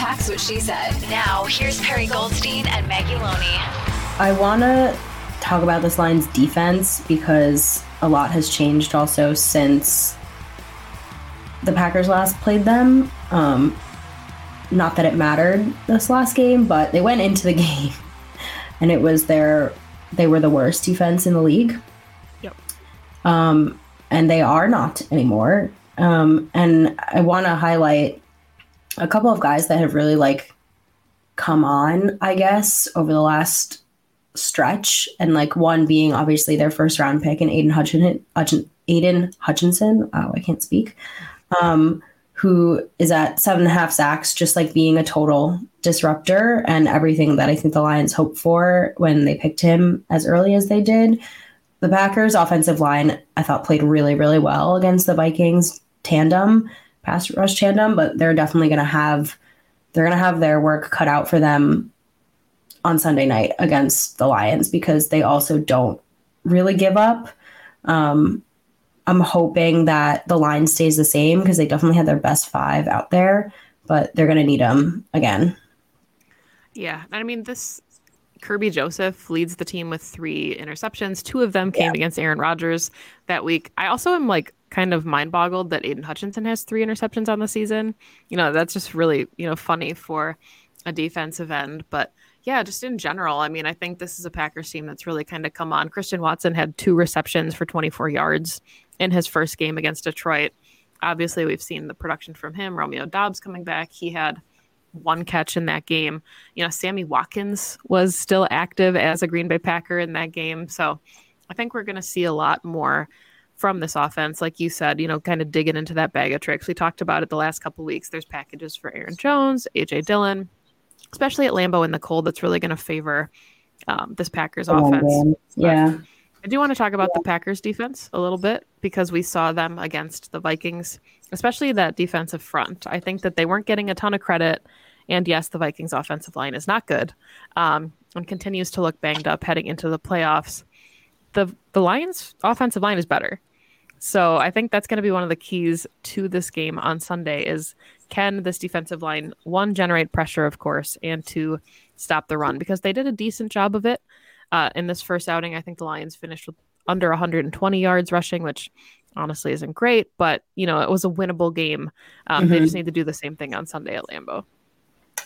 This is Pax What She Said. Now, here's Perri Goldstein and Maggie Loney. I want to talk about this Lions defense because a lot has changed also since the Packers last played them. Um, not that it mattered this last game, but they went into the game and it was their they were the worst defense in the league. Yep. Um, and they are not anymore. Um, and I want to highlight a couple of guys that have really like come on, I guess, over the last stretch, and like one being obviously their first round pick and Aidan Hutchinson. Aidan Hutchinson. Oh, I can't speak. Um, who is at seven and a half sacks, just like being a total disruptor and everything that I think the Lions hoped for when they picked him as early as they did. The Packers' offensive line, I thought, played really, really well against the Vikings tandem rush tandem, but they're definitely going to have they're going to have their work cut out for them on Sunday night against the Lions because they also don't really give up. Um, I'm hoping that the line stays the same because they definitely had their best five out there, but they're going to need them again. Yeah, I mean this Kerby Joseph leads the team with three interceptions. Two of them came yeah. against Aaron Rodgers that week. I also am like kind of mind boggled that Aidan Hutchinson has three interceptions on the season. You know, that's just really, you know, funny for a defensive end. But yeah, just in general, I mean, I think this is a Packers team that's really kind of come on. Christian Watson had two receptions for 24 yards in his first game against Detroit. Obviously, we've seen the production from him. Romeo Doubs coming back. He had one catch in that game. You know, Sammy Watkins was still active as a Green Bay Packer in that game. So I think we're going to see a lot more from this offense. Like you said, you know, kind of digging into that bag of tricks. We talked about it the last couple weeks. There's packages for Aaron Jones, AJ Dillon, especially at Lambeau in the cold. That's really going to favor um, this Packers oh, offense. Yeah. I do want to talk about the Packers defense a little bit because we saw them against the Vikings, especially that defensive front. I think that they weren't getting a ton of credit. And yes, the Vikings offensive line is not good um, and continues to look banged up heading into the playoffs. The the Lions offensive line is better. So I think that's going to be one of the keys to this game on Sunday is can this defensive line one generate pressure of course and to stop the run because they did a decent job of it uh, in this first outing. I think the Lions finished with under 120 yards rushing, which honestly isn't great, but you know it was a winnable game. Um, mm-hmm. They just need to do the same thing on Sunday at Lambeau.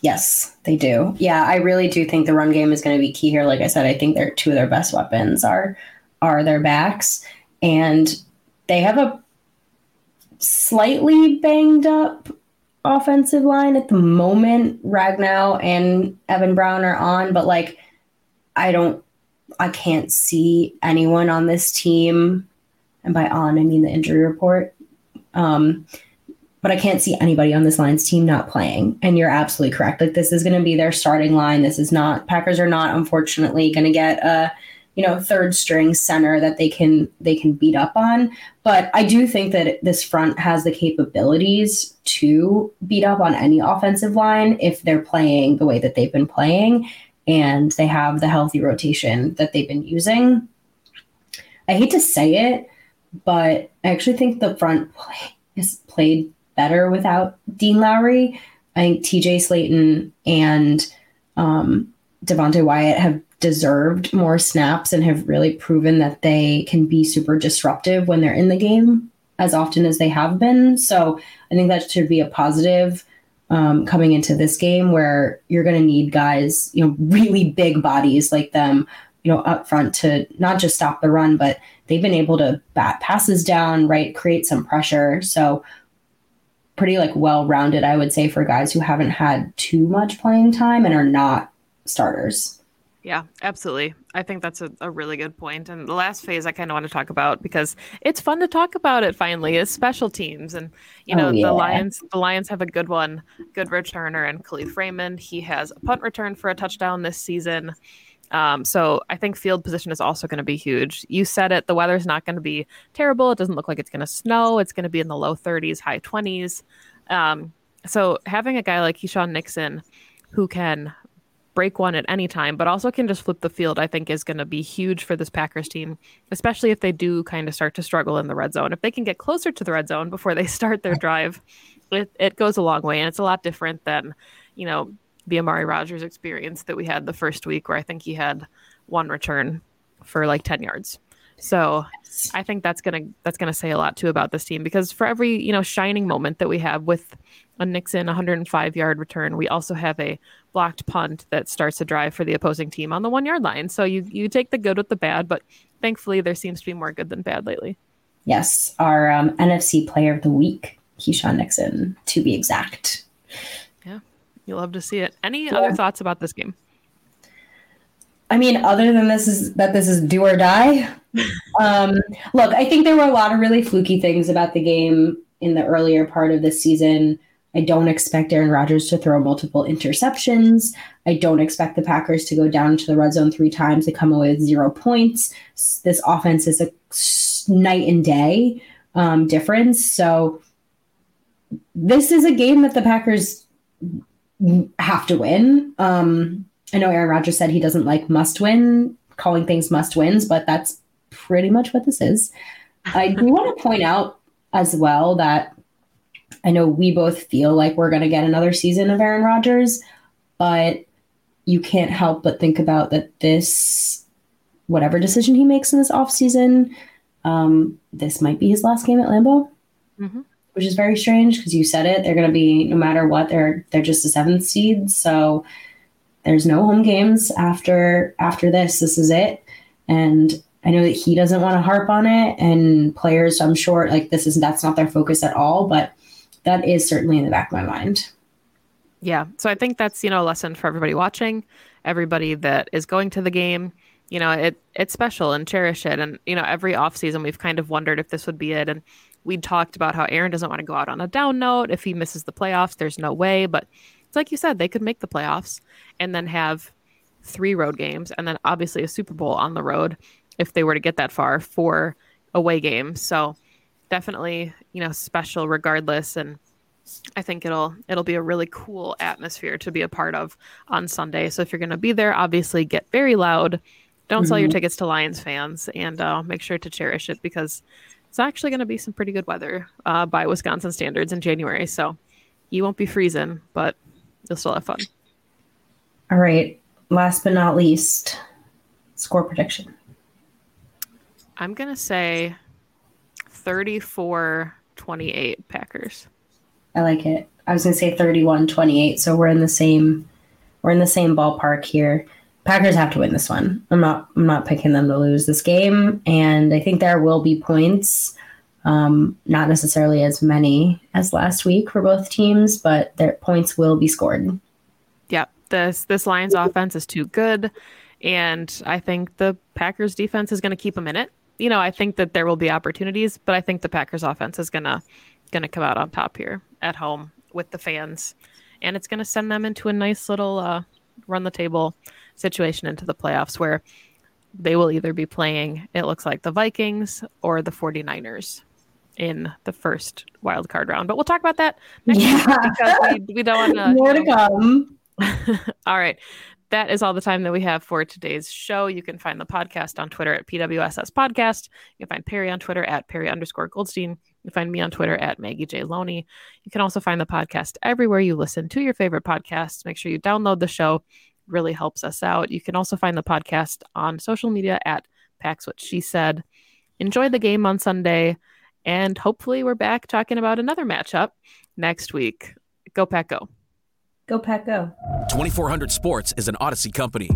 Yes, they do. Yeah, I really do think the run game is going to be key here. Like I said, I think their two of their best weapons are are their backs, and they have a slightly banged up offensive line at the moment. Ragnow and Evan Brown are on, but like I don't I can't see anyone on this team, and by on I mean the injury report. Um, but I can't see anybody on this Lions team not playing. And you're absolutely correct. Like this is going to be their starting line. This is not Packers are not unfortunately going to get a you know third string center that they can they can beat up on. But i do think that this front has the capabilities to beat up on any offensive line if they're playing the way that they've been playing and they have the healthy rotation that they've been using. I hate to say it but i actually think the front play is played better without dean lowry. I think tj slaton and um, devonte wyatt have deserved more snaps and have really proven that they can be super disruptive when they're in the game as often as they have been. So I think that should be a positive um, coming into this game where you're going to need guys, you know, really big bodies like them, you know, up front to not just stop the run, but they've been able to bat passes down, right, create some pressure. So pretty like well rounded, I would say, for guys who haven't had too much playing time and are not starters. Yeah, absolutely. I think that's a, a really good point. And the last phase I kind of want to talk about because it's fun to talk about it finally is special teams. And you know, oh, yeah. the Lions the Lions have a good one, good returner and Kalif Raymond. He has a punt return for a touchdown this season. Um, so I think field position is also going to be huge. You said it, the weather's not going to be terrible. It doesn't look like it's going to snow. It's going to be in the low 30s, high 20s. Um, so having a guy like Keisean Nixon who can break one at any time, but also can just flip the field, I think is going to be huge for this Packers team, especially if they do kind of start to struggle in the red zone. If they can get closer to the red zone before they start their drive, it, it goes a long way. And it's a lot different than, you know, the Amari Rodgers experience that we had the first week where I think he had one return for like 10 yards. So I think that's gonna that's gonna say a lot too about this team because for every you know shining moment that we have with Nixon 105 yard return, we also have a blocked punt that starts a drive for the opposing team on the one yard line. So you you take the good with the bad, but thankfully there seems to be more good than bad lately. Yes, our um, NFC Player of the Week, Keisean Nixon, to be exact. Yeah, you love to see it. Any yeah. other thoughts about this game? I mean, other than this is that this is do or die. um, look, I think there were a lot of really fluky things about the game in the earlier part of the season. I don't expect Aaron Rodgers to throw multiple interceptions. I don't expect the Packers to go down to the red zone three times to come away with zero points. This offense is a night and day um, difference. So this is a game that the Packers have to win. Um, I know Aaron Rodgers said he doesn't like must win, calling things must wins, but that's pretty much what this is. I do want to point out as well that I know we both feel like we're going to get another season of Aaron Rodgers, but you can't help but think about that this, whatever decision he makes in this offseason, um, this might be his last game at Lambeau, mm-hmm. which is very strange because you said it. They're going to be, no matter what, they're they're just a seventh seed. So there's no home games after after this. This is it. And I know that he doesn't want to harp on it, and players, I'm sure, like this is that's not their focus at all. But that is certainly in the back of my mind. Yeah. So I think that's, you know, a lesson for everybody watching, everybody that is going to the game. You know, it it's special and cherish it. And, you know, every offseason we've kind of wondered if this would be it. And we talked about how Aaron doesn't want to go out on a down note. If he misses the playoffs, there's no way. But it's like you said, they could make the playoffs and then have three road games and then obviously a Super Bowl on the road if they were to get that far for away games. So definitely, you know, special regardless. And I think it'll it'll be a really cool atmosphere to be a part of on Sunday. So if you're going to be there, obviously get very loud. Don't mm-hmm. sell your mm-hmm. tickets to Lions fans, and uh, make sure to cherish it because it's actually going to be some pretty good weather uh, by Wisconsin standards in January. So you won't be freezing, but you'll still have fun. All right. Last but not least, score prediction. I'm gonna say 34 28 Packers. I like it. I was going to say 31 28. So we're in the same we're in the same ballpark here. Packers have to win this one. I'm not I'm not picking them to lose this game and I think there will be points um, not necessarily as many as last week for both teams, but their points will be scored. Yep. this this Lions offense is too good, and I think the Packers defense is going to keep them in it you know, I think that there will be opportunities, but I think the Packers offense is gonna gonna come out on top here at home with the fans, and it's gonna send them into a nice little uh, run the table situation into the playoffs where they will either be playing it looks like the Vikings or the 49ers in the first wild card round. But we'll talk about that next yeah. because we, we don't want to more to come. all right that is all the time that we have for today's show. You can find the podcast on Twitter at PWSS Podcast. You can find Perri on Twitter at Perri underscore Goldstein. You can find me on Twitter at Maggie J. Loney. You can also find the podcast everywhere you listen to your favorite podcasts. Make sure you download the show. It really helps us out. You can also find the podcast on social media at Pax What She Said. Enjoy the game on Sunday, and hopefully we're back talking about another matchup next week. Go Pack Go. Go Pack Go. 2400 Sports is an Audacy company.